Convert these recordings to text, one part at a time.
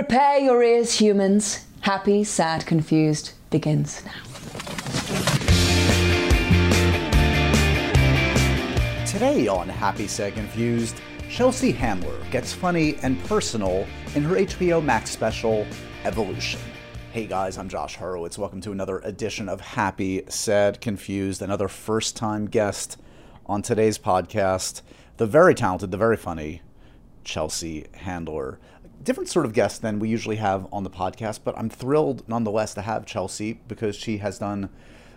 Prepare your ears, humans. Happy, sad, confused begins now. Today on Happy Sad Confused, Chelsea Handler gets funny and personal in her HBO Max special, Evolution. Hey guys, I'm Josh Horowitz. Welcome to another edition of Happy, Sad, Confused, another first time guest on today's podcast, the very talented, the very funny Chelsea Handler different sort of guest than we usually have on the podcast, but I'm thrilled nonetheless to have Chelsea because she has done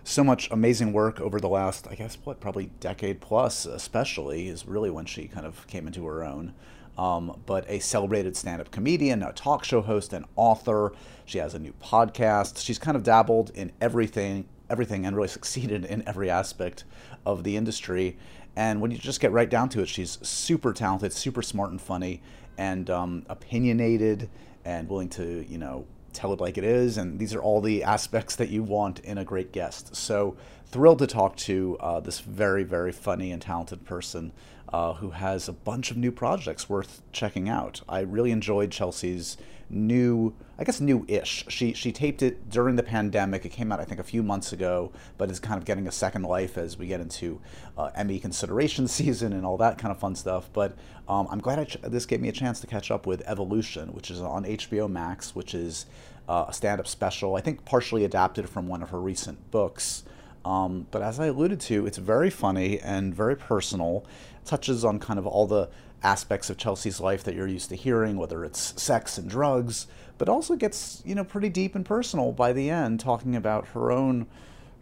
so much amazing work over the last, I guess, what, probably decade plus, especially, is really when she kind of came into her own. Um, but a celebrated stand up comedian, a talk show host, an author. She has a new podcast. She's kind of dabbled in everything, everything, and really succeeded in every aspect of the industry. And when you just get right down to it, she's super talented, super smart and funny, and um, opinionated and willing to, you know, tell it like it is. And these are all the aspects that you want in a great guest. So thrilled to talk to uh, this very, very funny and talented person uh, who has a bunch of new projects worth checking out. I really enjoyed Chelsea's new, I guess new-ish. She she taped it during the pandemic. It came out I think a few months ago, but is kind of getting a second life as we get into uh, Emmy consideration season and all that kind of fun stuff. But um, I'm glad ch- this gave me a chance to catch up with Evolution, which is on HBO Max, which is uh, a stand-up special. I think partially adapted from one of her recent books. Um, but as I alluded to, it's very funny and very personal. Touches on kind of all the aspects of Chelsea's life that you're used to hearing, whether it's sex and drugs, but also gets you know pretty deep and personal by the end, talking about her own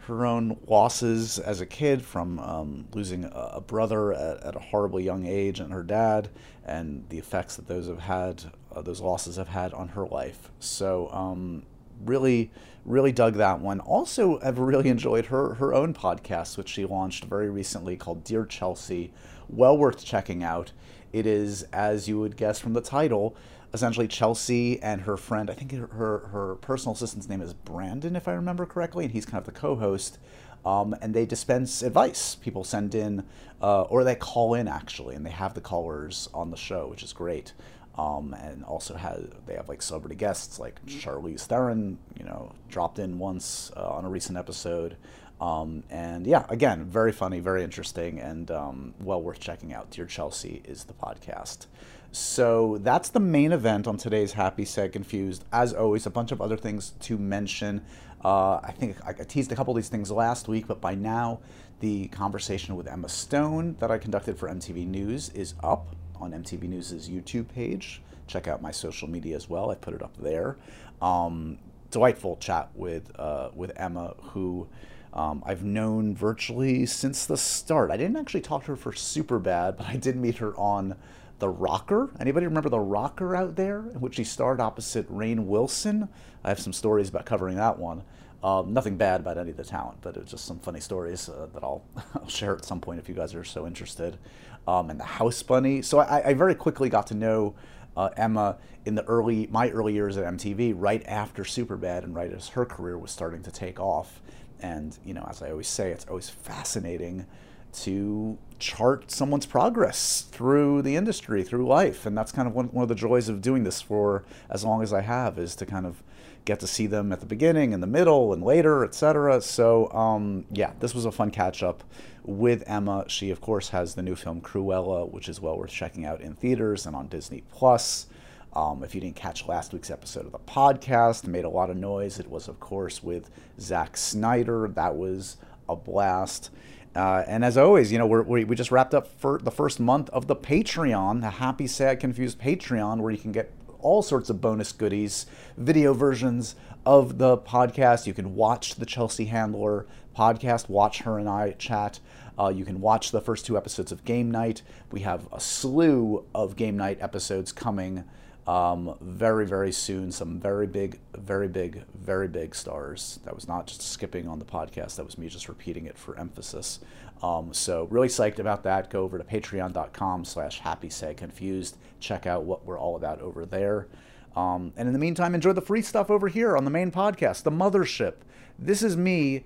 her own losses as a kid from um, losing a brother at, at, a horribly young age and her dad, and the effects that those have had, uh, those losses have had on her life. So um, really, really dug that one. Also, I've really enjoyed her her own podcast, which she launched very recently called Dear Chelsea. Well worth checking out. It is, as you would guess from the title, essentially Chelsea and her friend. I think her her personal assistant's name is Brandon, if I remember correctly, and he's kind of the co-host. Um, and they dispense advice. People send in, uh, or they call in actually, and they have the callers on the show, which is great. Um, and also have they have like celebrity guests like Charlize Theron, you know, dropped in once uh, on a recent episode. Um, and yeah, again, very funny, very interesting, and um, well worth checking out. Dear Chelsea is the podcast. So that's the main event on today's Happy Sad Confused. As always, a bunch of other things to mention. Uh, I think I teased a couple of these things last week, but by now, the conversation with Emma Stone that I conducted for MTV News is up on MTV News' YouTube page. Check out my social media as well. I put it up there. Um, delightful chat with uh, with Emma, who um, I've known virtually since the start. I didn't actually talk to her for Superbad, but I did meet her on The Rocker. Anybody remember The Rocker out there, in which she starred opposite Rainn Wilson? I have some stories about covering that one. Um, nothing bad about any of the talent, but just some funny stories uh, that I'll, I'll, share at some point if you guys are so interested. Um, and the House Bunny. So I, I very quickly got to know uh, Emma in the early my early years at MTV, right after Superbad and right as her career was starting to take off. And, you know, as I always say, it's always fascinating to chart someone's progress through the industry, through life. And that's kind of one, one of the joys of doing this for as long as I have is to kind of get to see them at the beginning, in the middle, and later, etc. So, um, yeah, this was a fun catch up with Emma. She, of course, has the new film Cruella, which is well worth checking out in theaters and on Disney Plus. Um, if you didn't catch last week's episode of the podcast, made a lot of noise. It was, of course, with Zack Snyder. That was a blast. Uh, and as always, you know, we we just wrapped up for the first month of the Patreon, the Happy, Sad, Confused Patreon, where you can get all sorts of bonus goodies, video versions of the podcast. You can watch the Chelsea Handler podcast, watch her and I chat. Uh, you can watch the first two episodes of Game Night. We have a slew of Game Night episodes coming um, very, very soon. Some very big, very big, very big stars. That was not just skipping on the podcast, that was me just repeating it for emphasis. Um, so really psyched about that. Go over to patreon.com slash happy sad confused. Check out what we're all about over there. Um, and in the meantime, enjoy the free stuff over here on the main podcast, The Mothership. This is me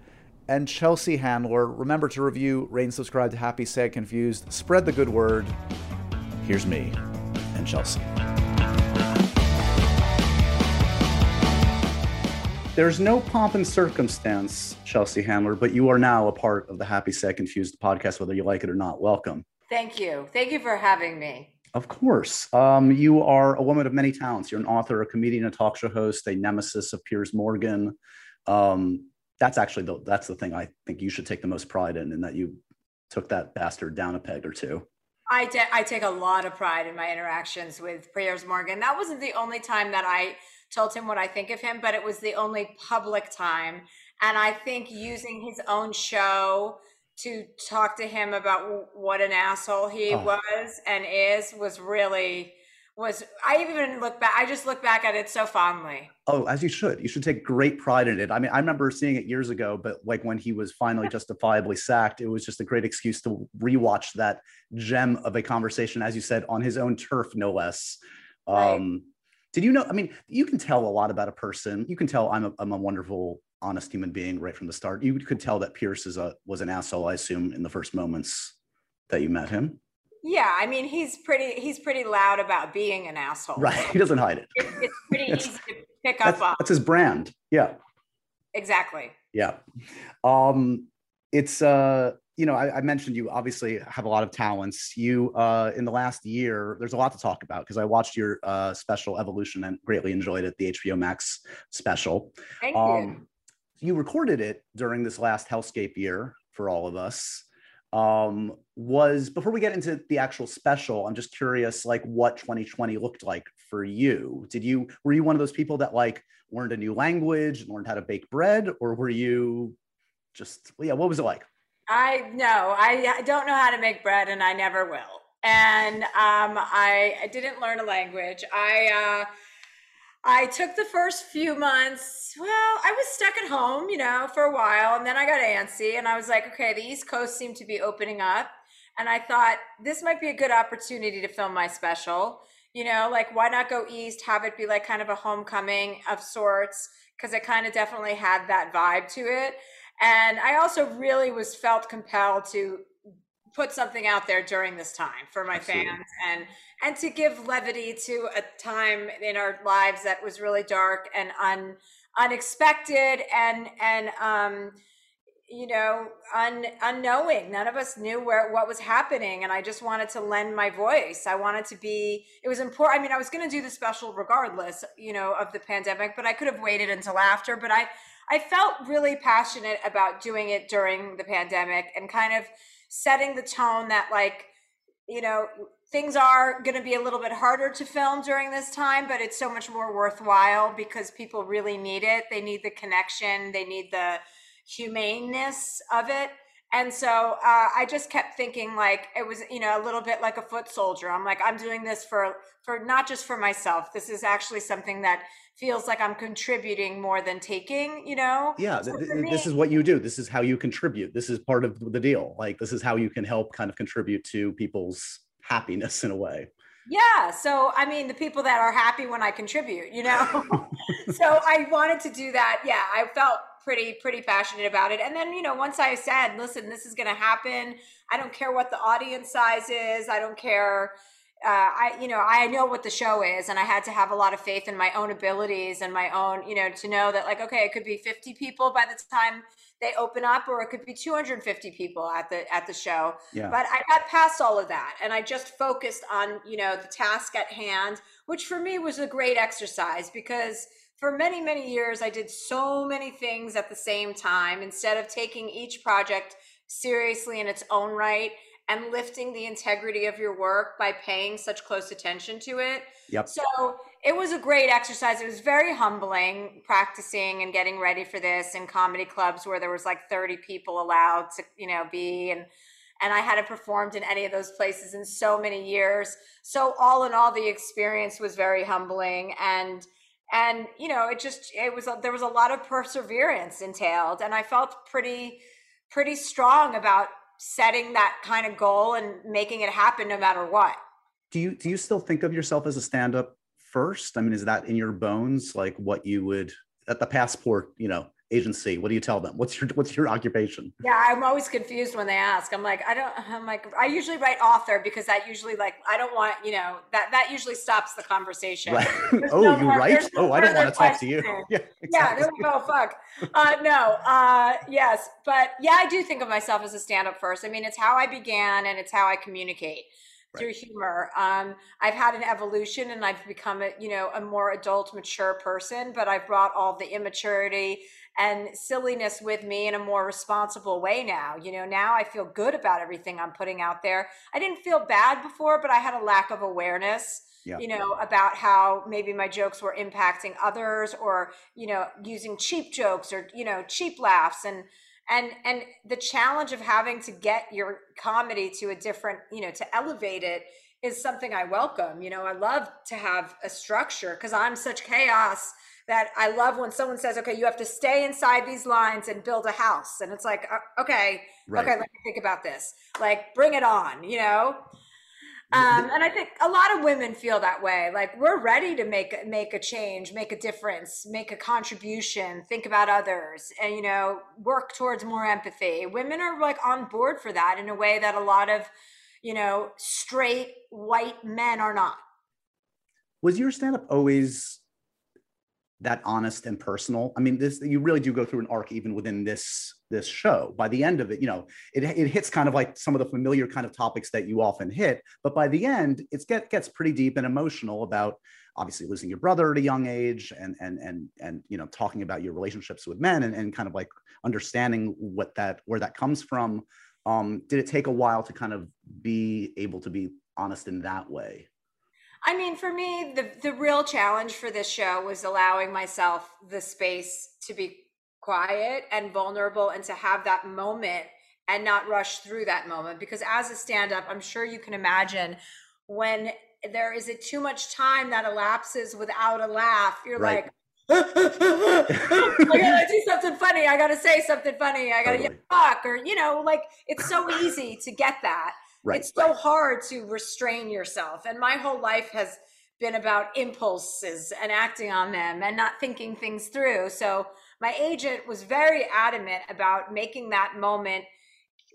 and Chelsea Handler. Remember to review, rate, and subscribe to Happy Sad Confused. Spread the good word. Here's me and Chelsea. There's no pomp and circumstance, Chelsea Handler, but you are now a part of the Happy Sad Confused podcast, whether you like it or not. Welcome. Thank you. Thank you for having me. Of course. Um, you are a woman of many talents. You're an author, a comedian, a talk show host, a nemesis of Piers Morgan. Um, that's actually the that's the thing I think you should take the most pride in, in that you took that bastard down a peg or two. I, de- I take a lot of pride in my interactions with Piers Morgan. That wasn't the only time that I told him what I think of him, but it was the only public time. And I think using his own show to talk to him about what an asshole he oh. was and is was really was I even look back I just look back at it so fondly. Oh, as you should. You should take great pride in it. I mean, I remember seeing it years ago, but like when he was finally justifiably sacked, it was just a great excuse to rewatch that gem of a conversation, as you said, on his own turf, no less. Right. Um, Did you know? I mean, you can tell a lot about a person. You can tell I'm a, I'm a wonderful, honest human being right from the start. You could tell that Piers is a, was an asshole, I assume, in the first moments that you met him. Yeah, I mean he's pretty he's pretty loud about being an asshole. Right. He doesn't hide it. It's, it's pretty easy to pick up that's, on. That's his brand. Yeah. Exactly. Yeah. Um it's uh you know, I, I, mentioned you obviously have a lot of talents. You, uh, in the last year, there's a lot to talk about because I watched your uh, special Evolution and greatly enjoyed it, the HBO Max special. Thank um, you. You recorded it during this last Hellscape year for all of us um, was before we get into the actual special i'm just curious like what 2020 looked like for you did you were you one of those people that like learned a new language and learned how to bake bread or were you just yeah what was it like i no i don't know how to make bread and i never will and um, I, I didn't learn a language i uh, I took the first few months, well, I was stuck at home, you know, for a while. And then I got antsy and I was like, okay, the East Coast seemed to be opening up. And I thought this might be a good opportunity to film my special. You know, like why not go east, have it be like kind of a homecoming of sorts? Because it kind of definitely had that vibe to it. And I also really was felt compelled to put something out there during this time for my Absolutely. fans and and to give levity to a time in our lives that was really dark and un, unexpected and and um you know un, unknowing none of us knew where what was happening and i just wanted to lend my voice i wanted to be it was important i mean i was going to do the special regardless you know of the pandemic but i could have waited until after but i i felt really passionate about doing it during the pandemic and kind of setting the tone that like you know things are going to be a little bit harder to film during this time but it's so much more worthwhile because people really need it. They need the connection. They need the humaneness of it. And so uh, i just kept thinking like it was you know a little bit like a foot soldier. I'm like i'm doing this for for not just for myself. This is actually something that feels like i'm contributing more than taking you know? Yeah so th- me, this is what you do. This is how you contribute. This is part of the deal. Like this is how you can help kind of contribute to people's happiness in a way. Yeah so i mean the people that are happy when i contribute you know? So i wanted to do that. Yeah i felt pretty pretty passionate about it. And then you know once i said listen this is going to happen. I don't care what the audience size is. I don't care uh, I, you know, I know what the show is, and I had to have a lot of faith in my own abilities and my own, you know, to know that like, okay, it could be 50 people by the time they open up, or it could be 250 people at the at the show. Yeah. But I got past all of that, and I just focused on, you know, the task at hand, which for me was a great exercise because for many, many years, I did so many things at the same time instead of taking each project seriously in its own right and lifting the integrity of your work by paying such close attention to it. Yep. So it was a great exercise. It was very humbling practicing and getting ready for this in comedy clubs where there was like 30 people allowed to, you know, be and and I hadn't performed in any of those places in so many years. So all in all the experience was very humbling and and you know it just it was a, there was a lot of perseverance entailed and i felt pretty pretty strong about setting that kind of goal and making it happen no matter what. Do you do you still think of yourself as a stand-up first? I mean is that in your bones like what you would at the passport you know agency? What do you tell them? What's your what's your occupation? Yeah, I'm always confused when they ask. I'm like, I don't. I'm like, I usually write author because that usually like I don't want you know that that usually stops the conversation. Right. oh, no you more- write? no Oh, I don't want to talk to you. Yeah, Yeah, exactly. no, oh fuck. Uh, no, uh, yes, but yeah, I do think of myself as a stand-up first. I mean, it's how I began, and it's how I communicate through humor. Um, I've had an evolution, and I've become a you know a more adult, mature person. But I've brought all the immaturity and silliness with me in a more responsible way now. You know, now I feel good about everything I'm putting out there. I didn't feel bad before, but I had a lack of awareness Yeah. you know about how maybe my jokes were impacting others or you know using cheap jokes or you know cheap laughs and and and the challenge of having to get your comedy to a different you know to elevate it is something i welcome you know i love to have a structure because i'm such chaos that i love when someone says okay you have to stay inside these lines and build a house. And it's like uh, okay Right. okay let me think about this. Like bring it on you know um, and I think a lot of women feel that way. Like we're ready to make make a change, make a difference, make a contribution, think about others, and you know, work towards more empathy. Women are like on board for that in a way that a lot of, you know, straight white men are not. was your stand-up always that honest and personal i mean this you really do go through an arc even within this this show. By the end of it you know it, it hits kind of like some of the familiar kind of topics that you often hit but by the end it get gets pretty deep and emotional about obviously losing your brother at a young age and and and and you know talking about your relationships with men and, and kind of like understanding what that where that comes from. Um did it take a while to kind of be able to be honest in that way? I mean, for me, the the real challenge for this show was allowing myself the space to be quiet and vulnerable and to have that moment and not rush through that moment because as a stand up, I'm sure you can imagine when there is a too much time that elapses without a laugh, you're Right. like oh I gotta do something funny. I gotta say something funny. I gotta Totally. fuck or you know, like it's so easy to get that right it's so hard to restrain yourself and my whole life has been about impulses and acting on them and not thinking things through so my agent was very adamant about making that moment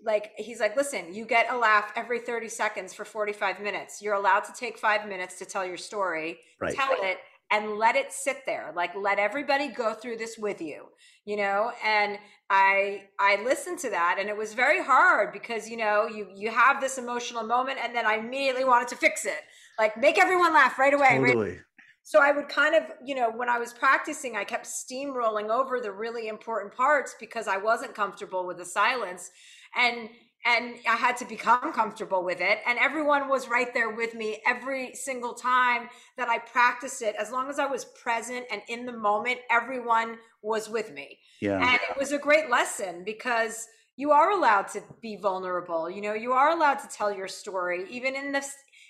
like he's like listen you get a laugh every 30 seconds for 45 minutes. You're allowed to take five minutes to tell your story Right. tell it and let it sit there. Like let everybody go through this with you you know? And i i listened to that and it was very hard because you know you you have this emotional moment and then i immediately wanted to fix it. Like make everyone laugh right away right totally so I would kind of, you know, when I was practicing, I kept steamrolling over the really important parts because I wasn't comfortable with the silence. And and I had to become comfortable with it. And everyone was right there with me every single time that I practiced it. As long as I was present and in the moment, everyone was with me. yeah And it was a great lesson because you are allowed to be vulnerable. You know, you are allowed to tell your story, even in the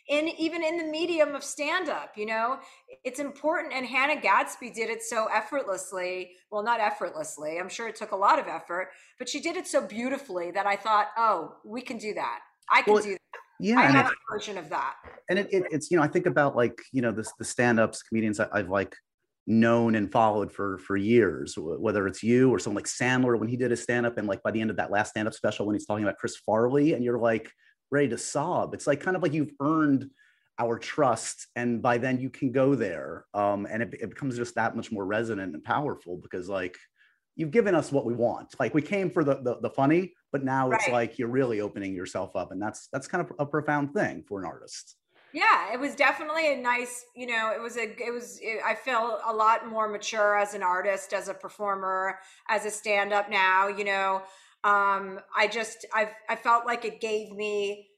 in even in the medium of stand up. You know, it's important. And Hannah Gadsby did it so effortlessly. Well, not effortlessly. I'm sure it took a lot of effort, but she did it so beautifully that I thought, oh, we can do that. I can Well, do that. yeah I have a version of that. and it, it, it's you know i think about like you know this the stand-ups comedians I, i've like known and followed for for years whether it's you or someone like sandler when he did his stand-up and like by the end of that last stand-up special when he's talking about chris farley and you're like ready to sob it's like kind of like you've earned our trust and by then you can go there um and it, it becomes just that much more resonant and powerful because like you've given us what we want like we came for the the, the funny but now it's Right. like you're really opening yourself up and that's that's kind of a profound thing for an artist Yeah, it was definitely a nice, you know, it was a, it was, it, I feel a lot more mature as an artist, as a performer, as a stand up now, you know. Um, I just, I, I felt like it gave me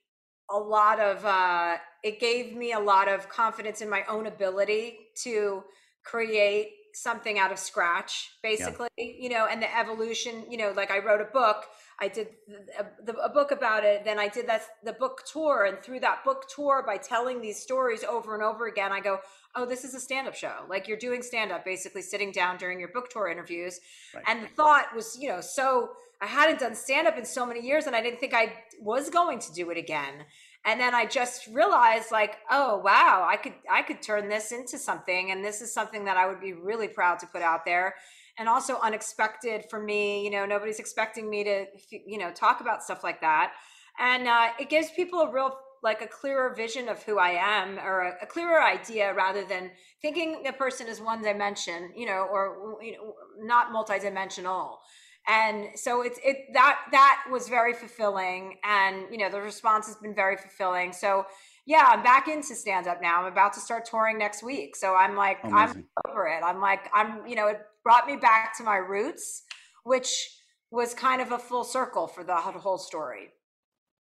a lot of, uh, it gave me a lot of confidence in my own ability to create something out of scratch, basically, you know, and the evolution, you know, like I wrote a book I did a, the, a book about it. Then I did that the book tour, and through that book tour, by telling these stories over and over again, I go, "Oh, this is a stand-up show. Like you're doing stand-up, basically sitting down during your book tour interviews." Right. And the thought was, you know, so I hadn't done stand-up in so many years, and I didn't think I was going to do it again. and then i just realized like oh wow i could i could turn this into something and this is something that i would be really proud to put out there and also unexpected for me you know nobody's expecting me to you know talk about stuff like that and uh, it gives people a real like a clearer vision of who i am or a, a clearer idea rather than thinking a person is one dimension you know or you know not multidimensional. And so it's it that that was very fulfilling and you know the response has been very fulfilling. So yeah i'm back into stand up now. I'm about to start touring next week. So i'm like Amazing. i'm over it. I'm like i'm you know it brought me back to my roots which was kind of a full circle for the whole story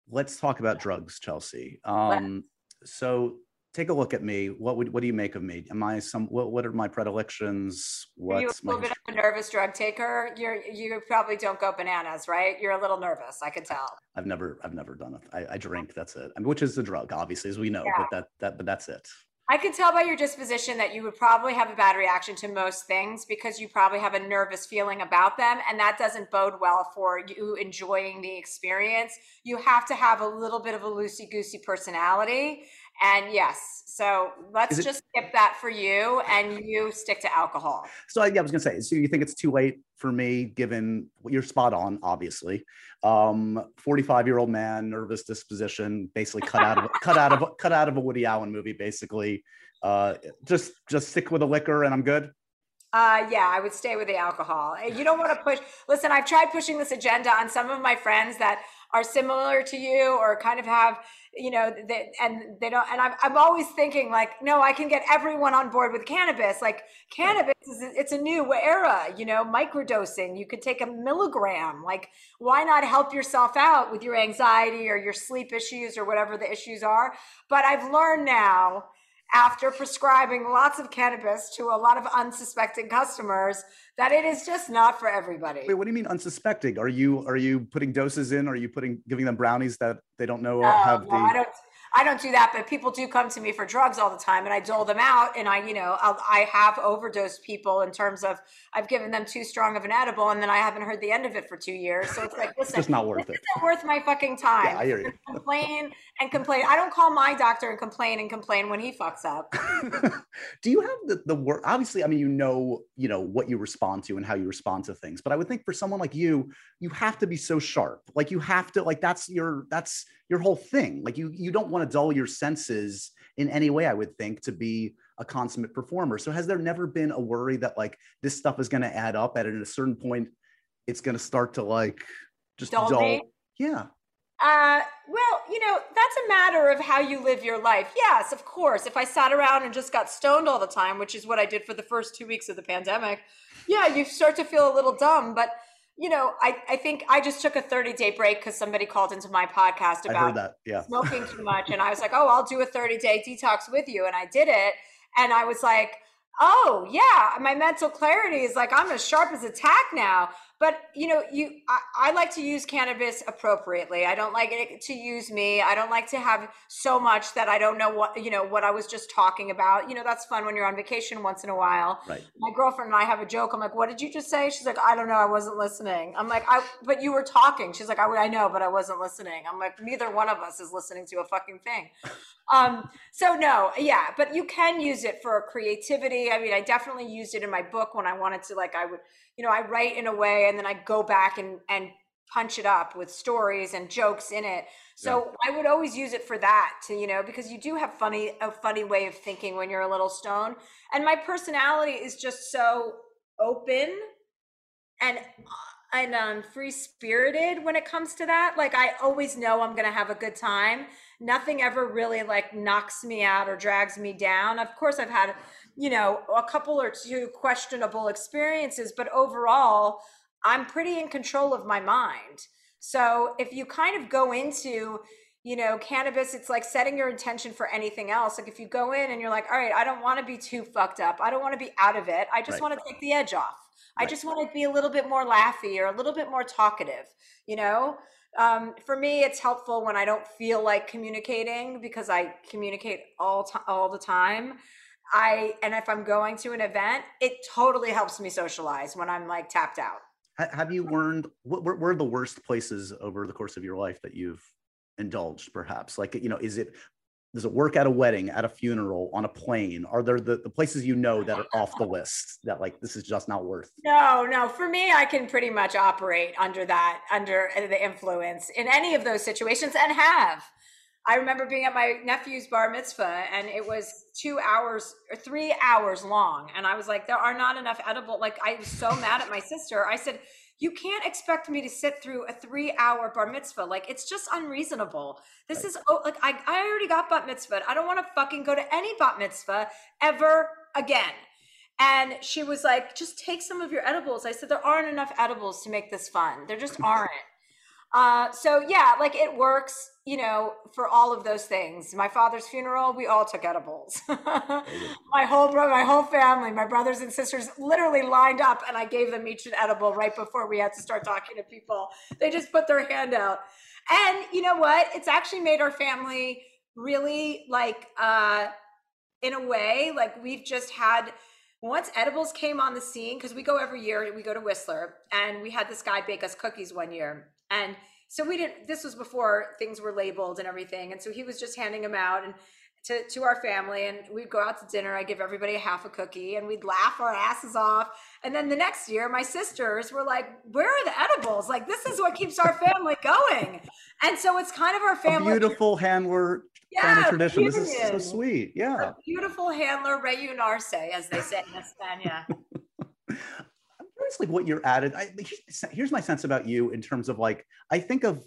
let's talk about drugs chelsea um so take a look at me. What would what do you make of me? Am I some what what are my predilections? What's are you a little bit of a nervous drug taker? You're you probably don't go bananas, right? You're a little nervous. I can tell. I've never I've never done it. I, I drink. That's it. I mean, which is the drug, obviously, as we know. Yeah. But that that but that's it. I can tell by your disposition that you would probably have a bad reaction to most things because you probably have a nervous feeling about them. And that doesn't bode well for you enjoying the experience. You have to have a little bit of a loosey goosey personality. And yes, so let's it, just skip that for you and you stick to alcohol. So yeah, I was gonna say, so you think it's too late for me, given you're spot on, obviously. Um, 45 year old man, nervous disposition, basically cut out of cut out of cut out of a Woody Allen movie, basically. Uh, just just stick with the liquor and I'm good. Uh, yeah, I would stay with the alcohol. You don't want to push. Listen, I've tried pushing this agenda on some of my friends that are similar to you or kind of have you know they, and they don't and I'm, I'm always thinking like no i can get everyone on board with cannabis. Like cannabis is it's a new era you know microdosing. You could take a milligram. Like why not help yourself out with your anxiety or your sleep issues or whatever the issues are? But i've learned now after prescribing lots of cannabis to a lot of unsuspecting customers that it is just not for everybody. Wait, what do you mean unsuspecting? Are you are you putting doses in? Are you putting giving them brownies that they don't know no, have no, the? I don't. Don't that, but people do come to me for drugs all the time, and I dole them out. And I, you know, I'll, I have overdosed people in terms of I've given them too strong of an edible, and then I haven't heard the end of it for two years. So it's like, listen, it's not worth it. it. Isn't worth my fucking time. Yeah, I hear you. complain and complain. I don't call my doctor and complain and complain when he fucks up. do you have the the word? Obviously, I mean, you know, you know what you respond to and how you respond to things. But I would think for someone like you, you have to be so sharp. Like you have to, like that's your that's your whole thing. Like you you don't want to dull your senses in any way, I would think, to be a consummate performer. So has there never been a worry that like this stuff is going to add up at a certain point it's going to start to like just dull? dull. Yeah. Uh, well, you know, that's a matter of how you live your life. Yes, of course. If I sat around and just got stoned all the time, which is what I did for the first two weeks of the pandemic, yeah, you start to feel a little dumb. But you know, I, I think I just took a 30 day break because somebody called into my podcast about. Yeah. smoking too much. And I was like, oh, I'll do a 30 day detox with you. And I did it. And I was like, oh, yeah, my mental clarity is like, I'm as sharp as a tack now but you know you I, I, like to use cannabis appropriately. I don't like it to use me. I don't like to have so much that i don't know what you know what i was just talking about. You know that's fun when you're on vacation once in a while. Right. My girlfriend and i have a joke. I'm like what did you just say? She's like i don't know. I wasn't listening. I'm like i but you were talking. She's like i, I know but i wasn't listening. I'm like neither one of us is listening to a fucking thing. Um so no yeah but you can use it for creativity. I mean i definitely used it in my book when i wanted to like i would you know, I write in a way and then I go back and and punch it up with stories and jokes in it. So yeah. I would always use it for that to, you know, because you do have funny a funny way of thinking when you're a little stone. And my personality is just so open and and um free spirited when it comes to that. Like I always know I'm going to have a good time. Nothing ever really like knocks me out or drags me down. Of course I've had you know, a couple or two questionable experiences, but overall, I'm pretty in control of my mind. So if you kind of go into, you know, cannabis, it's like setting your intention for anything else. Like if you go in and you're like, all right, I don't want to be too fucked up. I don't want to be out of it. I just right. want to take the edge off. Right. I just want to be a little bit more laughy or a little bit more talkative, you know? Um, for me, it's helpful when I don't feel like communicating because I communicate all to- all the time. I and if I'm going to an event, it totally helps me socialize when I'm like tapped out. Have you learned what were the worst places over the course of your life that you've indulged perhaps like you know is it does it work at a wedding at a funeral on a plane? Are there the, the places you know that are off the list that like this is just not worth? No no. For me i can pretty much operate under that under uh, the influence in any of those situations and have. I remember being at my nephew's bar mitzvah and it was two hours or three hours long and i was like there are not enough edible like i was so mad at my sister. I said you can't expect me to sit through a three hour bar mitzvah. Like, it's just unreasonable. This right. is, oh, like, I, I already got bat mitzvah. I don't want to fucking go to any bat mitzvah ever again. And she was like, just take some of your edibles. I said, there aren't enough edibles to make this fun. There just aren't. Uh, so yeah, like it works, you know, for all of those things. My father's funeral, we all took edibles. my whole bro, my whole family, my brothers and sisters, literally lined up, and I gave them each an edible right before we had to start talking to people. They just put their hand out, and you know what? It's actually made our family really like, uh, in a way, like we've just had once edibles came on the scene because we go every year we go to whistler and we had this guy bake us cookies one year and so we didn't, this was before things were labeled and everything. And so he was just handing them out and to, to our family and we'd go out to dinner. I'd give everybody a half a cookie and we'd laugh our asses off. And then the next year, my sisters were like, where are the edibles? Like, this is what keeps our family going. And so it's kind of our family. A beautiful handler yeah, family tradition. This is so sweet. Yeah. A beautiful handler reunirse, as they say in España. like what you're added. I, here's my sense about you in terms of like I think of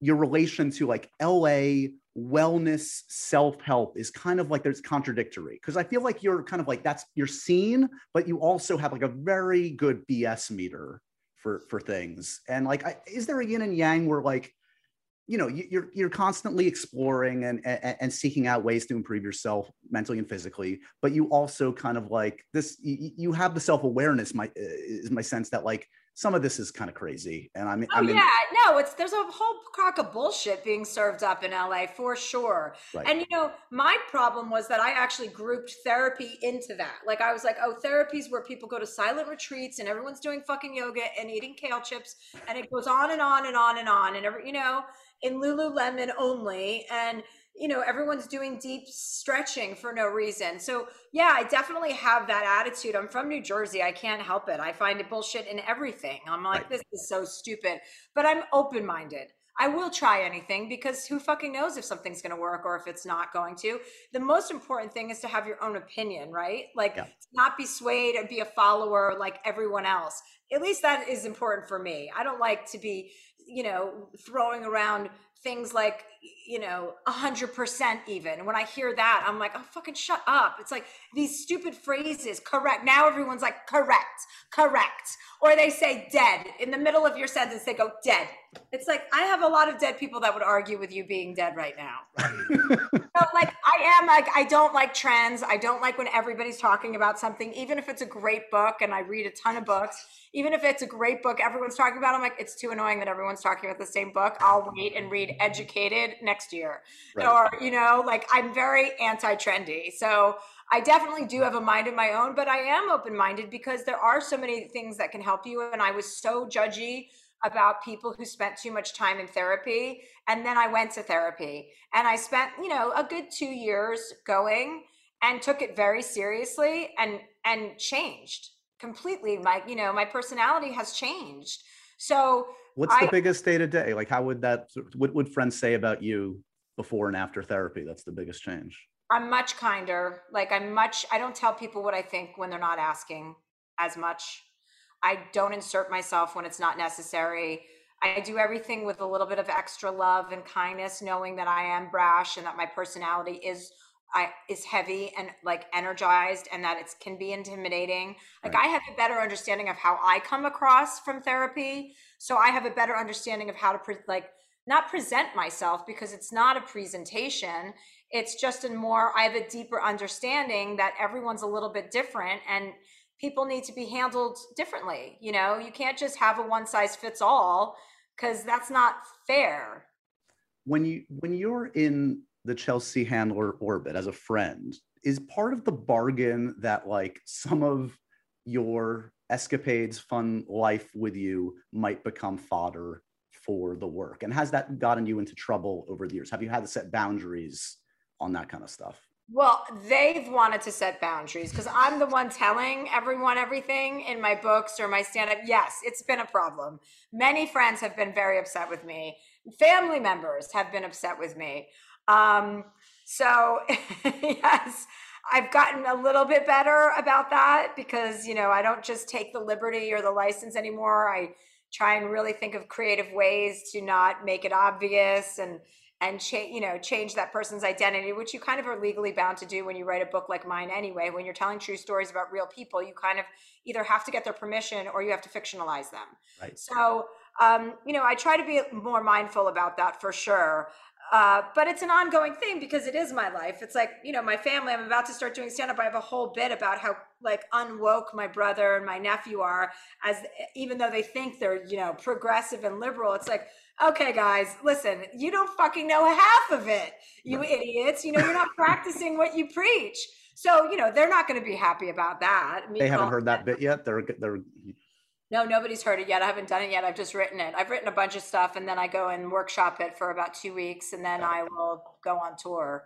your relation to like LA wellness self-help is kind of like there's contradictory because I feel like you're kind of like that's your scene, but you also have like a very good BS meter for for things. And like, I, is there a yin and yang where like you know you're you're constantly exploring and, and, and seeking out ways to improve yourself mentally and physically but you also kind of like this you, you have the self-awareness my is my sense that like some of this is kind of crazy and i mean oh I mean, yeah no it's there's a whole crock of bullshit being served up in la for sure right. and you know my problem was that i actually grouped therapy into that like i was like oh therapy's where people go to silent retreats and everyone's doing fucking yoga and eating kale chips and it goes on and on and on and on and every you know in Lululemon only. And, you know, everyone's doing deep stretching for no reason. So, yeah, I definitely have that attitude. I'm from New Jersey. I can't help it. I find it bullshit in everything. I'm like, right. this is so stupid, but I'm open minded. I will try anything because who fucking knows if something's going to work or if it's not going to. The most important thing is to have your own opinion, right? Like, yeah. not be swayed and be a follower like everyone else. At least that is important for me. I don't like to be you know, throwing around things like, you know, a hundred percent even. when I hear that, I'm like, oh, fucking shut up. It's like these stupid phrases, correct. Now everyone's like, correct, correct. Or they say dead. In the middle of your sentence, they go dead. It's like, I have a lot of dead people that would argue with you being dead right now. so, like, I am like, I don't like trends. I don't like when everybody's talking about something, even if it's a great book and I read a ton of books even if it's a great book everyone's talking about, I'm like, it's too annoying that everyone's talking about the same book. I'll wait and read Educated next year. Right. Or, you know, like I'm very anti trendy. So I definitely do have a mind of my own, but I am open minded because there are so many things that can help you. And I was so judgy about people who spent too much time in therapy. And then I went to therapy and I spent, you know, a good two years going and took it very seriously and and changed completely my you know my personality has changed so what's I, the biggest day to day? Like how would that what would friends say about you before and after therapy? That's the biggest change. I'm much kinder. Like i'm much i don't tell people what i think when they're not asking as much. I don't insert myself when it's not necessary. I do everything with a little bit of extra love and kindness knowing that i am brash and that my personality is I, is heavy and like energized and that it can be intimidating. Like right. I have a better understanding of how I come across from therapy. So I have a better understanding of how to pre- like not present myself because it's not a presentation. It's just a more, I have a deeper understanding that everyone's a little bit different and people need to be handled differently. You know, you can't just have a one size fits all because that's not fair. When you, when you're in the Chelsea Handler orbit as a friend is part of the bargain that like some of your escapades, fun life with you might become fodder for the work? And has that gotten you into trouble over the years? Have you had to set boundaries on that kind of stuff? Well, they've wanted to set boundaries because I'm the one telling everyone everything in my books or my stand up. Yes, it's been a problem. Many friends have been very upset with me. Family members have been upset with me. Um, so, yes, I've gotten a little bit better about that because, you know, I don't just take the liberty or the license anymore. I try and really think of creative ways to not make it obvious and and change you know change that person's identity which you kind of are legally bound to do when you write a book like mine anyway. When you're telling true stories about real people you kind of either have to get their permission or you have to fictionalize them. Right. So um, you know i try to be more mindful about that for sure uh, but it's an ongoing thing because it is my life. It's like, you know, my family, I'm about to start doing stand up. I have a whole bit about how like unwoke my brother and my nephew are as even though they think they're, you know, progressive and liberal. It's like, okay, guys, listen, you don't fucking know half of it, you idiots. You know, you're not practicing what you preach. So, you know, they're not going to be happy about that. they haven't heard that bit yet. They're, they're, no, nobody's heard it yet. I haven't done it yet. I've just written it. I've written a bunch of stuff and then I go and workshop it for about two weeks and then I will go on tour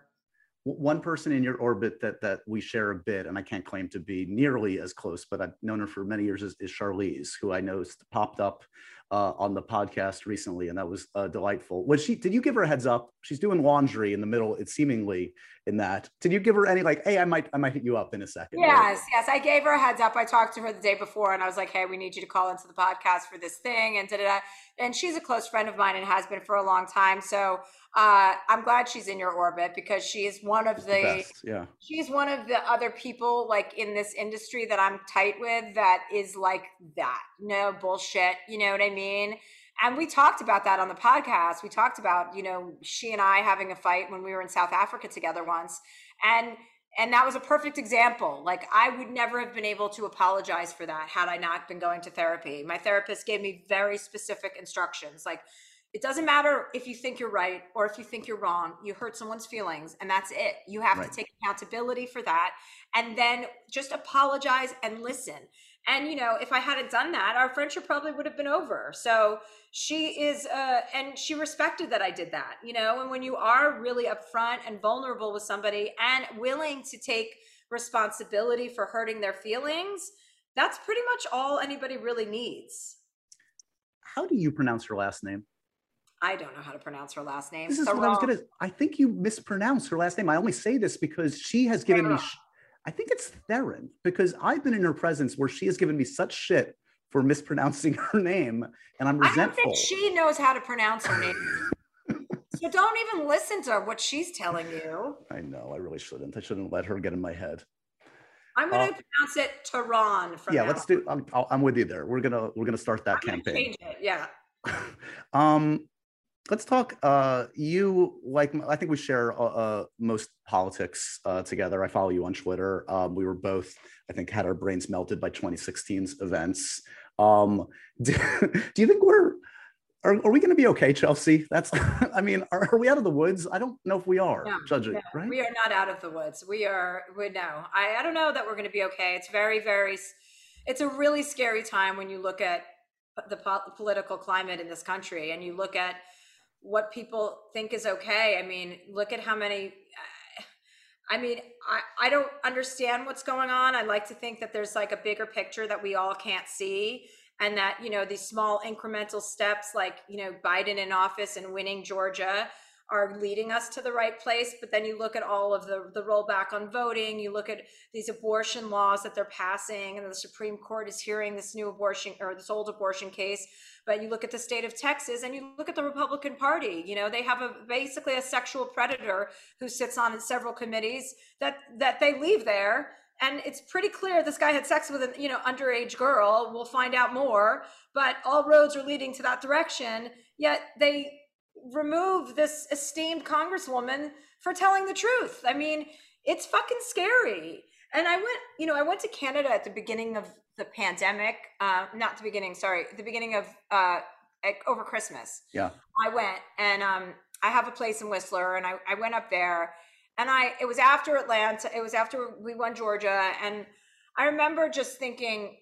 one person in your orbit that that we share a bit, and I can't claim to be nearly as close, but I've known her for many years is, is Charlize, who I know popped up uh, on the podcast recently, and that was uh, delightful. Was she? Did you give her a heads up? She's doing laundry in the middle. It's seemingly in that. Did you give her any like, hey, I might, I might hit you up in a second? Yes, right? yes. I gave her a heads up. I talked to her the day before, and I was like, hey, we need you to call into the podcast for this thing, and da da. And she's a close friend of mine and has been for a long time. So uh, I'm glad she's in your orbit because she is one of the, Best, yeah. She's one of the other people like in this industry that I'm tight with that is like that. No bullshit. You know what I mean? And we talked about that on the podcast. We talked about, you know, she and I having a fight when we were in South Africa together once. And and that was a perfect example. Like I would never have been able to apologize for that had I not been going to therapy. My therapist gave me very specific instructions like it doesn't matter if you think you're right or if you think you're wrong. You hurt someone's feelings, and that's it. You have right. to take accountability for that and then just apologize and listen. And, you know, if I hadn't done that, our friendship probably would have been over. So she is, uh, and she respected that I did that, you know. And when you are really upfront and vulnerable with somebody and willing to take responsibility for hurting their feelings, that's pretty much all anybody really needs. How do you pronounce her last name? I don't know how to pronounce her last name. This is what I was gonna. I think you mispronounced her last name. I only say this because she has given me. I think it's Theron because I've been in her presence where she has given me such shit for mispronouncing her name, and I'm resentful. I don't think she knows how to pronounce her name. so don't even listen to what she's telling you. I know. I really shouldn't. I shouldn't let her get in my head. I'm going to uh, pronounce it Tehran. yeah, let's do. I'm, I'm, with you there. We're gonna we're gonna start that I'm campaign. Yeah. um, let's talk uh you like i think we share uh, uh most politics uh together. I follow you on twitter. Um we were both i think had our brains melted by 2016's events. Um do, do you think we're are, are we going to be okay chelsea? That's i mean are, are, we out of the woods? I don't know if we are no, judging no, right? we are not out of the woods. We are we know i i don't know that we're going to be okay. It's very very it's a really scary time when you look at the po- political climate in this country and you look at what people think is okay. I mean, look at how many. I mean, I, I don't understand what's going on. I like to think that there's like a bigger picture that we all can't see, and that, you know, these small incremental steps, like, you know, Biden in office and winning Georgia, are leading us to the right place but then you look at all of the the rollback on voting you look at these abortion laws that they're passing and the supreme court is hearing this new abortion or this old abortion case but you look at the state of texas and you look at the republican party you know they have a basically a sexual predator who sits on several committees that that they leave there and it's pretty clear this guy had sex with an you know underage girl we'll find out more but all roads are leading to that direction yet they remove this esteemed congresswoman for telling the truth. I mean, it's fucking scary. And I went, you know, I went to Canada at the beginning of the pandemic. Uh, not the beginning, sorry, the beginning of uh, over Christmas. Yeah. I went and um, I have a place in Whistler, and I, I went up there, and I it was after Atlanta. It was after we won Georgia, and I remember just thinking,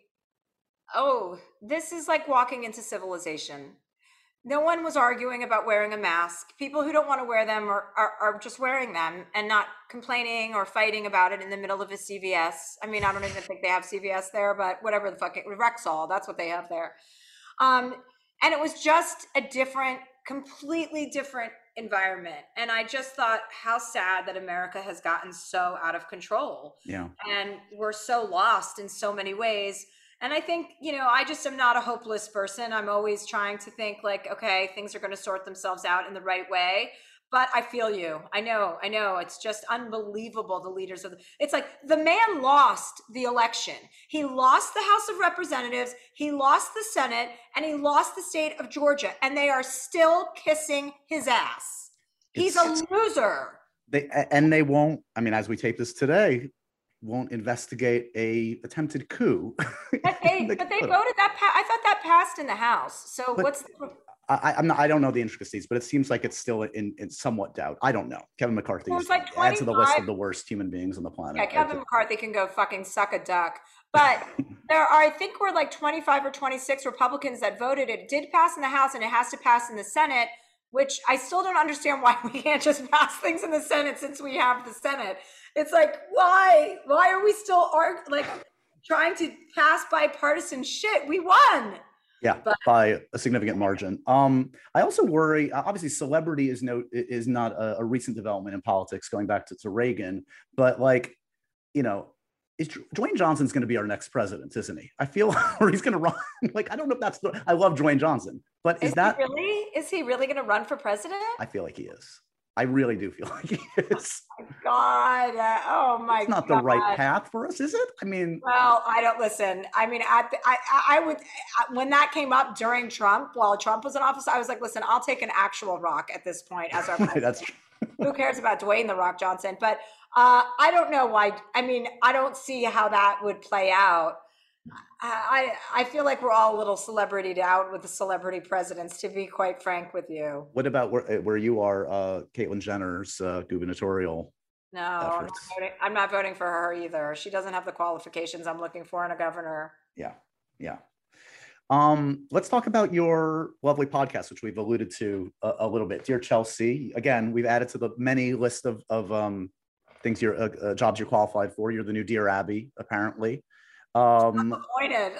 oh, this is like walking into civilization no one was arguing about wearing a mask. People who don't want to wear them are, are, are just wearing them and not complaining or fighting about it in the middle of a CVS. I mean, I don't even think they have CVS there, but whatever the fuck, it, Rexall, that's what they have there. Um, and it was just a different, completely different environment. And I just thought how sad that America has gotten so out of control. Yeah. And we're so lost in so many ways and I think, you know, I just am not a hopeless person. I'm always trying to think like, okay, things are going to sort themselves out in the right way. But I feel you. I know. I know. It's just unbelievable. The leaders of the, it's like the man lost the election. He lost the House of Representatives. He lost the Senate and he lost the state of Georgia. And they are still kissing his ass. He's it's, a loser. They, and they won't. I mean, as we tape this today, won't investigate a attempted coup. But they, the but they voted that. Pa- I thought that passed in the House. So but what's the- I, I'm not. I don't know the intricacies, but it seems like it's still in, in somewhat doubt. I don't know. Kevin McCarthy is like add to the list of the worst human beings on the planet. Yeah, Kevin McCarthy can go fucking suck a duck. But there are, I think, we're like 25 or 26 Republicans that voted. It did pass in the House, and it has to pass in the Senate. Which I still don't understand why we can't just pass things in the Senate since we have the Senate. It's like, why? Why are we still arg- like trying to pass bipartisan shit? We won. Yeah, but, by a significant margin. Um, I also worry. Obviously, celebrity is no is not a, a recent development in politics, going back to, to Reagan. But like, you know, is Dwayne Johnson's going to be our next president, isn't he? I feel, or he's going to run. like, I don't know if that's the. I love Dwayne Johnson, but is, is that really? Is he really going to run for president? I feel like he is. I really do feel like he is. Oh my God. Uh, oh my It's not God. the right path for us, is it? I mean, well, I don't listen. I mean, at the, I, I would, when that came up during Trump, while Trump was in office, I was like, listen, I'll take an actual rock at this point as our president. That's. Who cares about Dwayne the Rock Johnson? But uh, I don't know why. I mean, I don't see how that would play out. I I feel like we're all a little celebrity out with the celebrity presidents, to be quite frank with you. What about where, uh, where you are, uh, Caitlyn Jenner's uh, gubernatorial? No, I'm not, voting, I'm not, voting, for her either. She doesn't have the qualifications I'm looking for in a governor. Yeah, yeah. Um, let's talk about your lovely podcast, which we've alluded to a, a, little bit. Dear Chelsea, again, we've added to the many list of, of um, things you're uh, uh, jobs you're qualified for. You're the new Dear Abby, apparently. Um, Disappointed.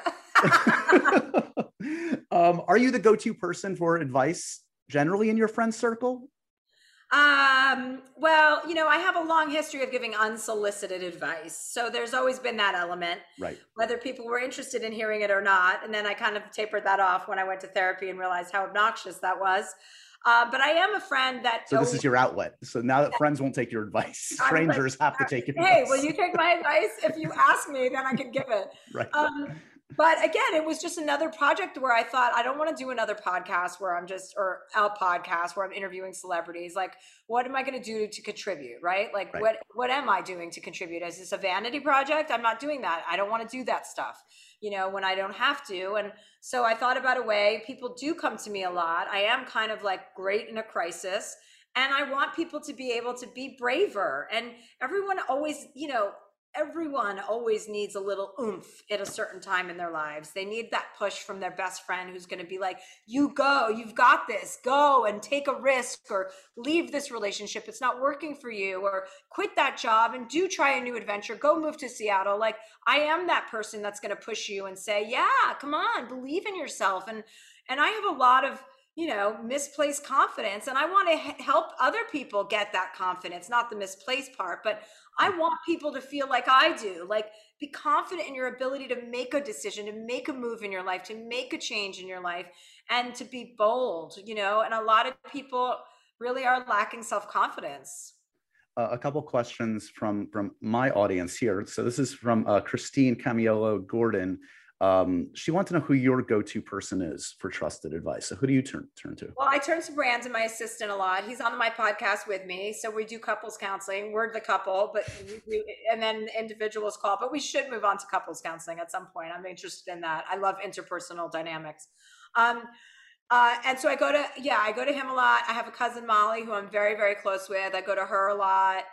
um, are you the go-to person for advice generally in your friend circle? Um, well, you know, I have a long history of giving unsolicited advice. So there's always been that element. Right. Whether people were interested in hearing it or not. And then I kind of tapered that off when I went to therapy and realized how obnoxious that was. Uh, but I am a friend that. So this is your outlet. So now that friends won't take your advice, strangers like, have to take your. Hey, will you take my advice? If you ask me, then I can give it. Right. Um, but again, it was just another project where I thought I don't want to do another podcast where I'm just or a podcast where I'm interviewing celebrities. Like, what am I going to do to contribute? Right? Like, right. what what am I doing to contribute? Is this a vanity project? I'm not doing that. I don't want to do that stuff. You know, when I don't have to. And so I thought about a way. People do come to me a lot. I am kind of like great in a crisis. And I want people to be able to be braver. And everyone always, you know, everyone always needs a little oomph at a certain time in their lives. They need that push from their best friend who's going to be like, You go, you've got this, go and take a risk or leave this relationship. It's not working for you or quit that job and do try a new adventure. Go move to Seattle. Like, I am that person that's going to push you and say, Yeah, come on, believe in yourself. And, and I have a lot of, you know, misplaced confidence. And I want to help other people get that confidence, not the misplaced part, but I want people to feel like I do, like be confident in your ability to make a decision, to make a move in your life, to make a change in your life, and to be bold, you know. And a lot of people really are lacking self confidence. Uh, a couple questions from from my audience here. So this is from uh, Christine Camiello Gordon. Um, she wants to know who your go-to person is for trusted advice. So who do you turn turn to? Well, I turn to Brandon, my assistant, a lot. He's on my podcast with me, so we do couples counseling. We're the couple, but we, and then individuals call. But we should move on to couples counseling at some point. I'm interested in that. I love interpersonal dynamics. Um, uh, and so I go to yeah, I go to him a lot. I have a cousin Molly who I'm very very close with. I go to her a lot.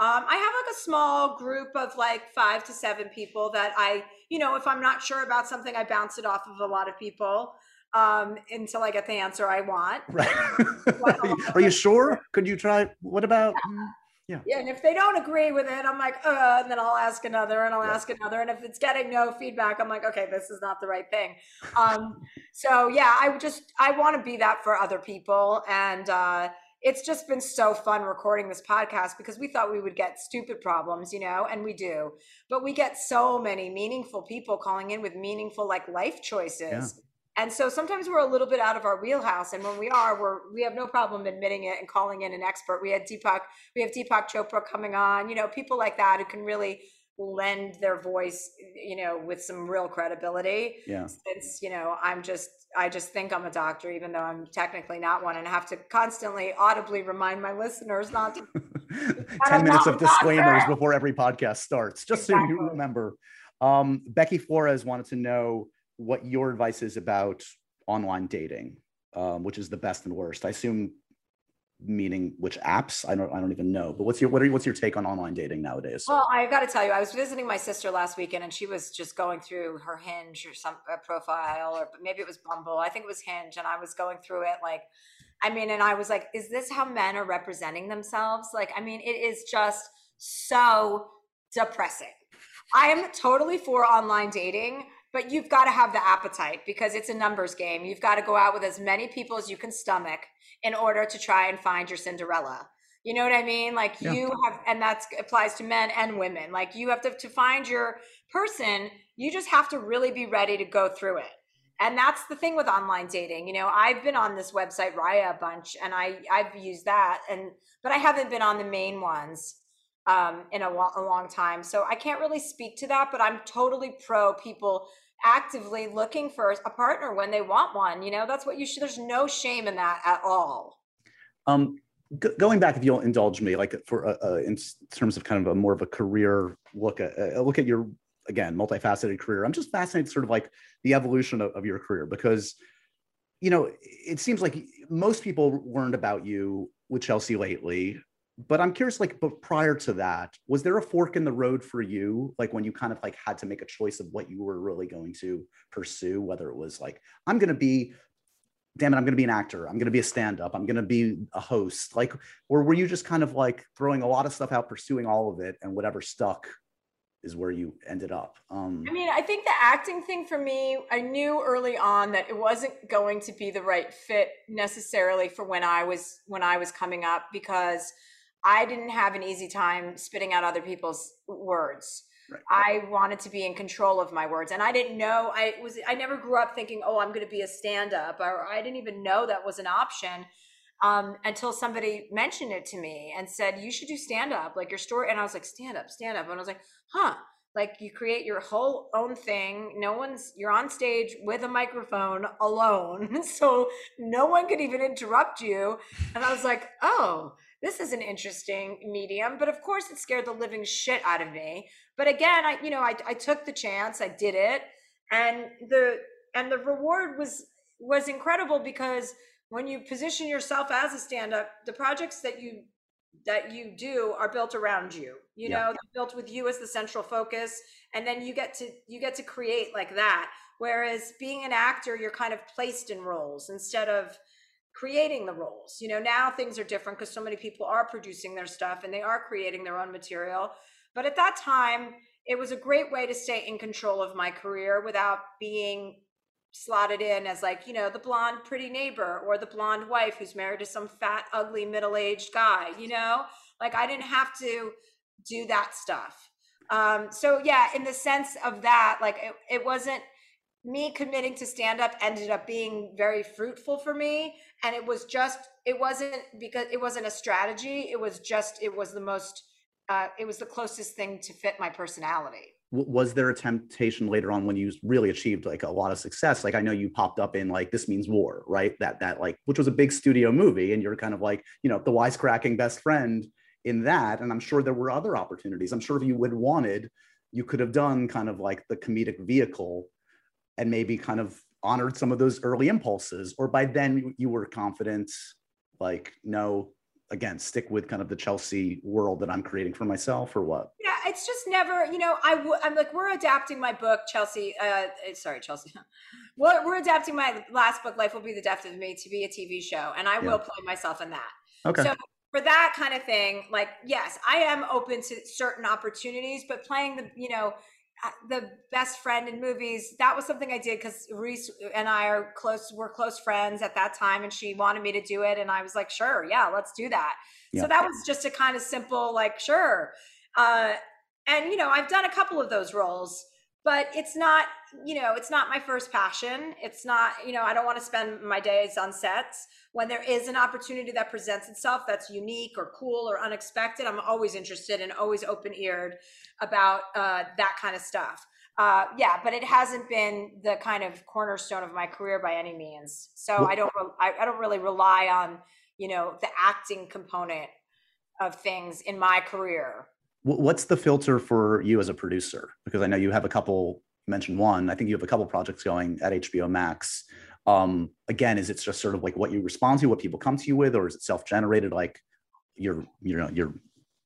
Um, I have like a small group of like five to seven people that I, you know, if I'm not sure about something, I bounce it off of a lot of people. um, until I get the answer I want. Right. Are you sure? Could you try? What about? Mm, yeah. Yeah. And if they don't agree with it, I'm like, uh, and then I'll ask another and I'll ask another. And if it's getting no feedback, I'm like, okay, this is not the right thing. Um, so yeah, I just, I want to be that for other people. And, uh, it's just been so fun recording this podcast because we thought we would get stupid problems, you know, and we do. But we get so many meaningful people calling in with meaningful like life choices. Yeah. And so sometimes we're a little bit out of our wheelhouse. And when we are, we're we have no problem admitting it and calling in an expert. We had Deepak, we have Deepak Chopra coming on, you know, people like that who can really lend their voice, you know, with some real credibility. Yeah. Since, you know, I'm just I just think I'm a doctor, even though I'm technically not one, and have to constantly audibly remind my listeners not to. 10 minutes of disclaimers doctor. before every podcast starts, just exactly. so you remember. Um, Becky Flores wanted to know what your advice is about online dating, um, which is the best and worst. I assume meaning which apps? I don't i don't even know but what's your what are what's your take on online dating nowadays? Well i got to tell you i was visiting my sister last weekend and she was just going through her hinge or some uh, profile or maybe it was bumble i think it was hinge and i was going through it like i mean and i was like is this how men are representing themselves? Like i mean it is just so depressing. I am totally for online dating but you've got to have the appetite because it's a numbers game. You've got to go out with as many people as you can stomach in order to try and find your Cinderella. You know what I mean? Like yeah. you have, and that applies to men and women. Like you have to, to find your person, you just have to really be ready to go through it. And that's the thing with online dating. You know, I've been on this website Raya a bunch and I, I've used that and, but I haven't been on the main ones um, in a, a long time. So I can't really speak to that, but I'm totally pro people actively looking for a partner when they want one. You know, that's what you should, there's no shame in that at all. Um, g- going back, if you'll indulge me, like for uh, uh, in terms of kind of a more of a career look at, uh, look at your, again, multifaceted career. I'm just fascinated sort of like the evolution of, of your career because, you know, it seems like most people learned about you with Chelsea lately but i'm curious like but prior to that was there a fork in the road for you? Like when you kind of like had to make a choice of what you were really going to pursue whether it was like i'm going to be damn it i'm going to be an actor i'm going to be a stand-up i'm going to be a host like or were you just kind of like throwing a lot of stuff out pursuing all of it and whatever stuck is where you ended up? Um i mean i think the acting thing for me i knew early on that it wasn't going to be the right fit necessarily for when i was when i was coming up because I didn't have an easy time spitting out other people's words. Right. I wanted to be in control of my words. And I didn't know I was I never grew up thinking, oh, I'm gonna be a stand-up, or I didn't even know that was an option um, until somebody mentioned it to me and said, You should do stand-up, like your story. And I was like, stand up, stand up. And I was like, huh. Like you create your whole own thing. No one's you're on stage with a microphone alone. So no one could even interrupt you. And I was like, oh this is an interesting medium. But of course, it scared the living shit out of me. But again, I, you know, I, I took the chance, I did it. And the, and the reward was, was incredible because when you position yourself as a stand-up, the projects that you that you do are built around you you yeah. know they're built with you as the central focus and then you get to you get to create like that whereas being an actor you're kind of placed in roles instead of creating the roles. You know, now things are different because so many people are producing their stuff and they are creating their own material. But at that time, it was a great way to stay in control of my career without being slotted in as like, you know, the blonde pretty neighbor or the blonde wife who's married to some fat, ugly, middle aged guy, you know? Like I didn't have to do that stuff. Um, so yeah, in the sense of that, like it, it wasn't me committing to stand up ended up being very fruitful for me. And it was just it wasn't because it wasn't a strategy. It was just it was the most uh, it was the closest thing to fit my personality. Was there a temptation later on when you really achieved like a lot of success? Like i know you popped up in like this means war right? That that like which was a big studio movie and you're kind of like you know the wisecracking best friend in that. And i'm sure there were other opportunities. I'm sure if you would wanted you could have done kind of like the comedic vehicle and maybe kind of honored some of those early impulses or by then you were confident like no again stick with kind of the Chelsea world that I'm creating for myself, or what? Yeah, it's just never, you know, I w- I'm like we're adapting my book, Chelsea. Uh, sorry, Chelsea. we're, we're adapting my last book, Life Will Be the Death of Me, to be a TV show, and I yeah. will play myself in that. Okay. So for that kind of thing, like yes, I am open to certain opportunities, but playing the, you know, the best friend in movies that was something i did because reese and i are close we're close friends at that time and she wanted me to do it and i was like sure yeah let's do that. Yeah. so that was just a kind of simple like sure. Uh, and you know i've done a couple of those roles but it's not you know it's not my first passion. It's not you know i don't want to spend my days on sets. When there is an opportunity that presents itself that's unique or cool or unexpected i'm always interested and always open-eared about uh, that kind of stuff. Uh, yeah but it hasn't been the kind of cornerstone of my career by any means. So i don't I, I don't really rely on you know the acting component of things in my career what's the filter for you as a producer? Because I know you have a couple, mentioned one, I think you have a couple projects going at HBO Max. Um, again, is it just sort of like what you respond to, what people come to you with, or is it self-generated, like your, you know, your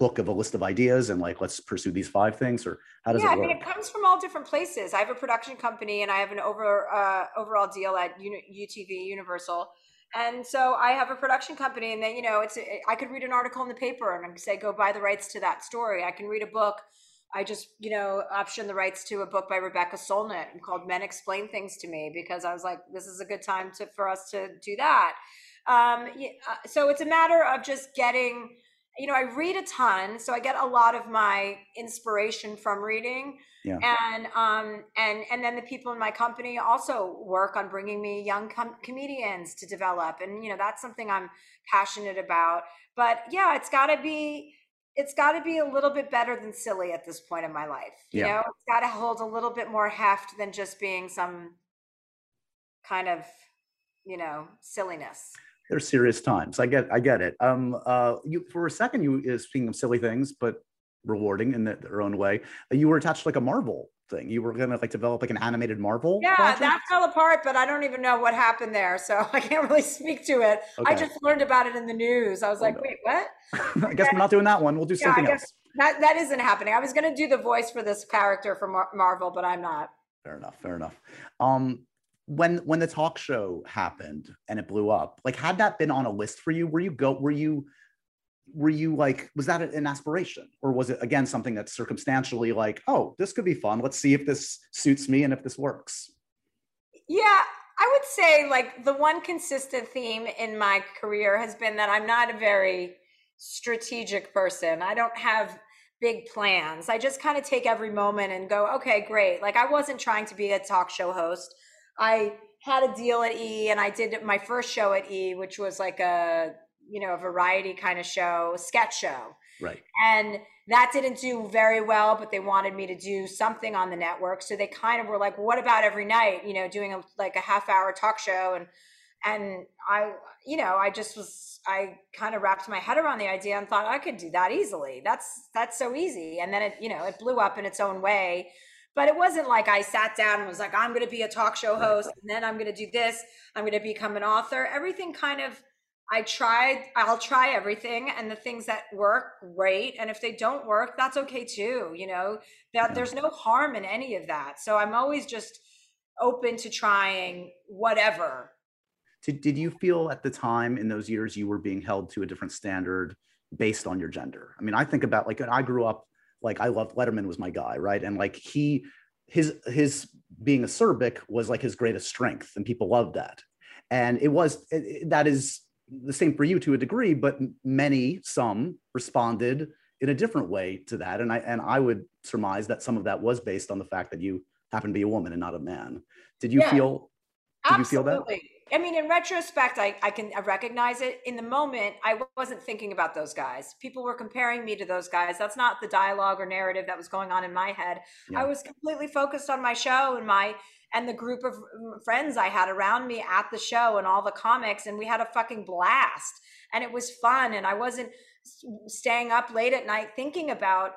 book of a list of ideas and like let's pursue these five things, or how does yeah, it work? Yeah, I mean, it comes from all different places. I have a production company and I have an over uh, overall deal at UTV Universal and so I have a production company, and then you know, it's I could read an article in the paper and say, go buy the rights to that story. I can read a book. I just you know option the rights to a book by Rebecca Solnit called Men Explain Things to Me because I was like, this is a good time to for us to do that. Um, uh, so it's a matter of just getting. You know, I read a ton, so I get a lot of my inspiration from reading yeah. and um and and then the people in my company also work on bringing me young com- comedians to develop and you know that's something i'm passionate about but yeah it's got to be it's got to be a little bit better than silly at this point in my life you yeah. know it's got to hold a little bit more heft than just being some kind of you know silliness there's serious times i get i get it um uh you for a second you uh, speaking of silly things but rewarding in their own way. You were attached to like a Marvel thing. You were gonna like develop like an animated Marvel. Yeah, project? that fell apart, but I don't even know what happened there, so I can't really speak to it. Okay. I just learned about it in the news. I was oh, like, no. wait, what? I guess we're not doing that one. We'll do something else. That that isn't happening. I was gonna do the voice for this character for Mar- Marvel, but I'm not. Fair enough. Fair enough. Um, when when the talk show happened and it blew up, like had that been on a list for you? Were you go? Were you were you like was that an aspiration? Or was it again something that's circumstantially like oh this could be fun. Let's see if this suits me and if this works yeah i would say like the one consistent theme in my career has been that i'm not a very strategic person. I don't have big plans. I just kind of take every moment and go okay great. Like i wasn't trying to be a talk show host i had a deal at e and i did my first show at e which was like a you know, a variety kind of show, sketch show. Right. And that didn't do very well, but they wanted me to do something on the network. So they kind of were like, what about every night, you know, doing a, like a half hour talk show? And, and I, you know, I just was, I kind of wrapped my head around the idea and thought I could do that easily. That's, that's so easy. And then it, you know, it blew up in its own way but it wasn't like I sat down and was like, I'm going to be a talk show host and then I'm going to do this. I'm going to become an author. Everything kind of I tried, I'll try everything and the things that work, great. And if they don't work, that's okay too. You know, that there's no harm in any of that. So I'm always just open to trying whatever. Did, did you feel at the time in those years you were being held to a different standard based on your gender? I mean, I think about like, I grew up, like I loved Letterman was my guy, right? And like he, his, his being acerbic was like his greatest strength and people loved that. And it was, it, that is the same for you to a degree, but many, some responded in a different way to that. And I and I would surmise that some of that was based on the fact that you happen to be a woman and not a man. Did you yeah, feel did absolutely. you feel that? I mean, in retrospect, I, I can recognize it. In the moment, I wasn't thinking about those guys. People were comparing me to those guys. That's not the dialogue or narrative that was going on in my head. Yeah. I was completely focused on my show and my and the group of mm, friends I had around me at the show and all the comics, and we had a fucking blast. And it was fun. And I wasn't staying up late at night thinking about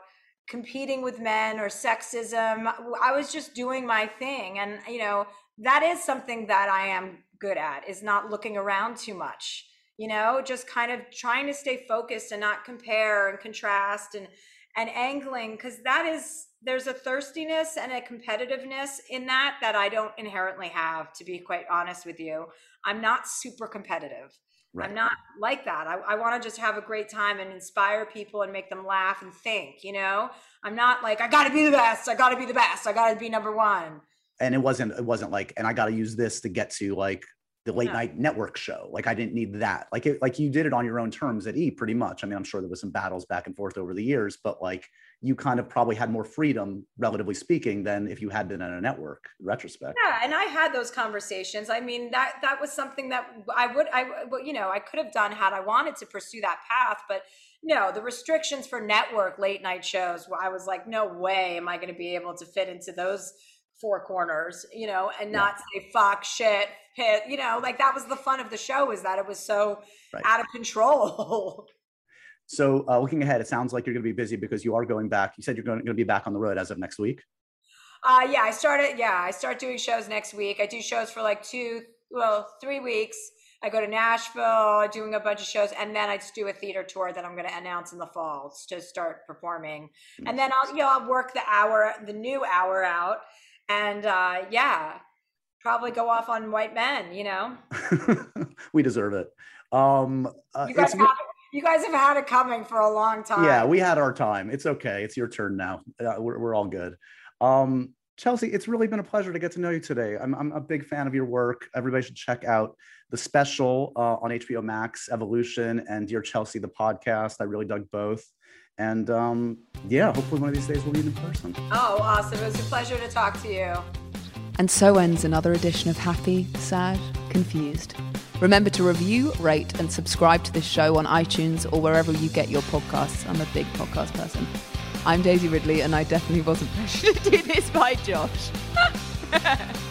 competing with men or sexism. I was just doing my thing. And, you know, that is something that I am good at, is not looking around too much you know, just kind of trying to stay focused and not compare and contrast and and angling because that is there's a thirstiness and a competitiveness in that that I don't inherently have to be quite honest with you. I'm not super competitive. Right. I'm not like that. I, I want to just have a great time and inspire people and make them laugh and think, you know? I'm not like, I got to be the best. I got to be the best. I got to be number one. And it wasn't, it wasn't like, and I got to use this to get to like the late night network show. Like I didn't need that. Like it, like you did it on your own terms at E pretty much. I mean, I'm sure there was some battles back and forth over the years, but like you kind of probably had more freedom, relatively speaking, than if you had been in a network. retrospect. Yeah, and I had those conversations. I mean, that that was something that I would, I, you know, I could have done had I wanted to pursue that path, but no, the restrictions for network late night shows. I was like, no way am I going to be able to fit into those four corners, you know, and not yeah. say fuck, shit, hit, you know, like that was the fun of the show is that it was so right. out of control. so uh, looking ahead, it sounds like you're going to be busy because you are going back. You said you're going, going to be back on the road as of next week. Uh, yeah, I started. Yeah, I start doing shows next week. I do shows for like two, well, three weeks. I go to Nashville, doing a bunch of shows, and then I just do a theater tour that I'm going to announce in the fall to start performing. And then I'll, you know, I'll work the hour, the new hour out, and uh, yeah, probably go off on white men. You know, we deserve it. Um, uh, you, guys have, you guys have had it coming for a long time. Yeah, we had our time. It's okay. It's your turn now. Uh, we're, we're all good. Um, Chelsea, it's really been a pleasure to get to know you today. I'm, I'm a big fan of your work. Everybody should check out the special uh, on HBO Max, Evolution, and Dear Chelsea, the podcast. I really dug both. And um, yeah, hopefully one of these days we'll meet in person. Oh, awesome. It was a pleasure to talk to you. And so ends another edition of Happy, Sad, Confused. Remember to review, rate, and subscribe to this show on iTunes or wherever you get your podcasts. I'm a big podcast person. I'm Daisy Ridley, and I definitely wasn't pressured to do this by Josh.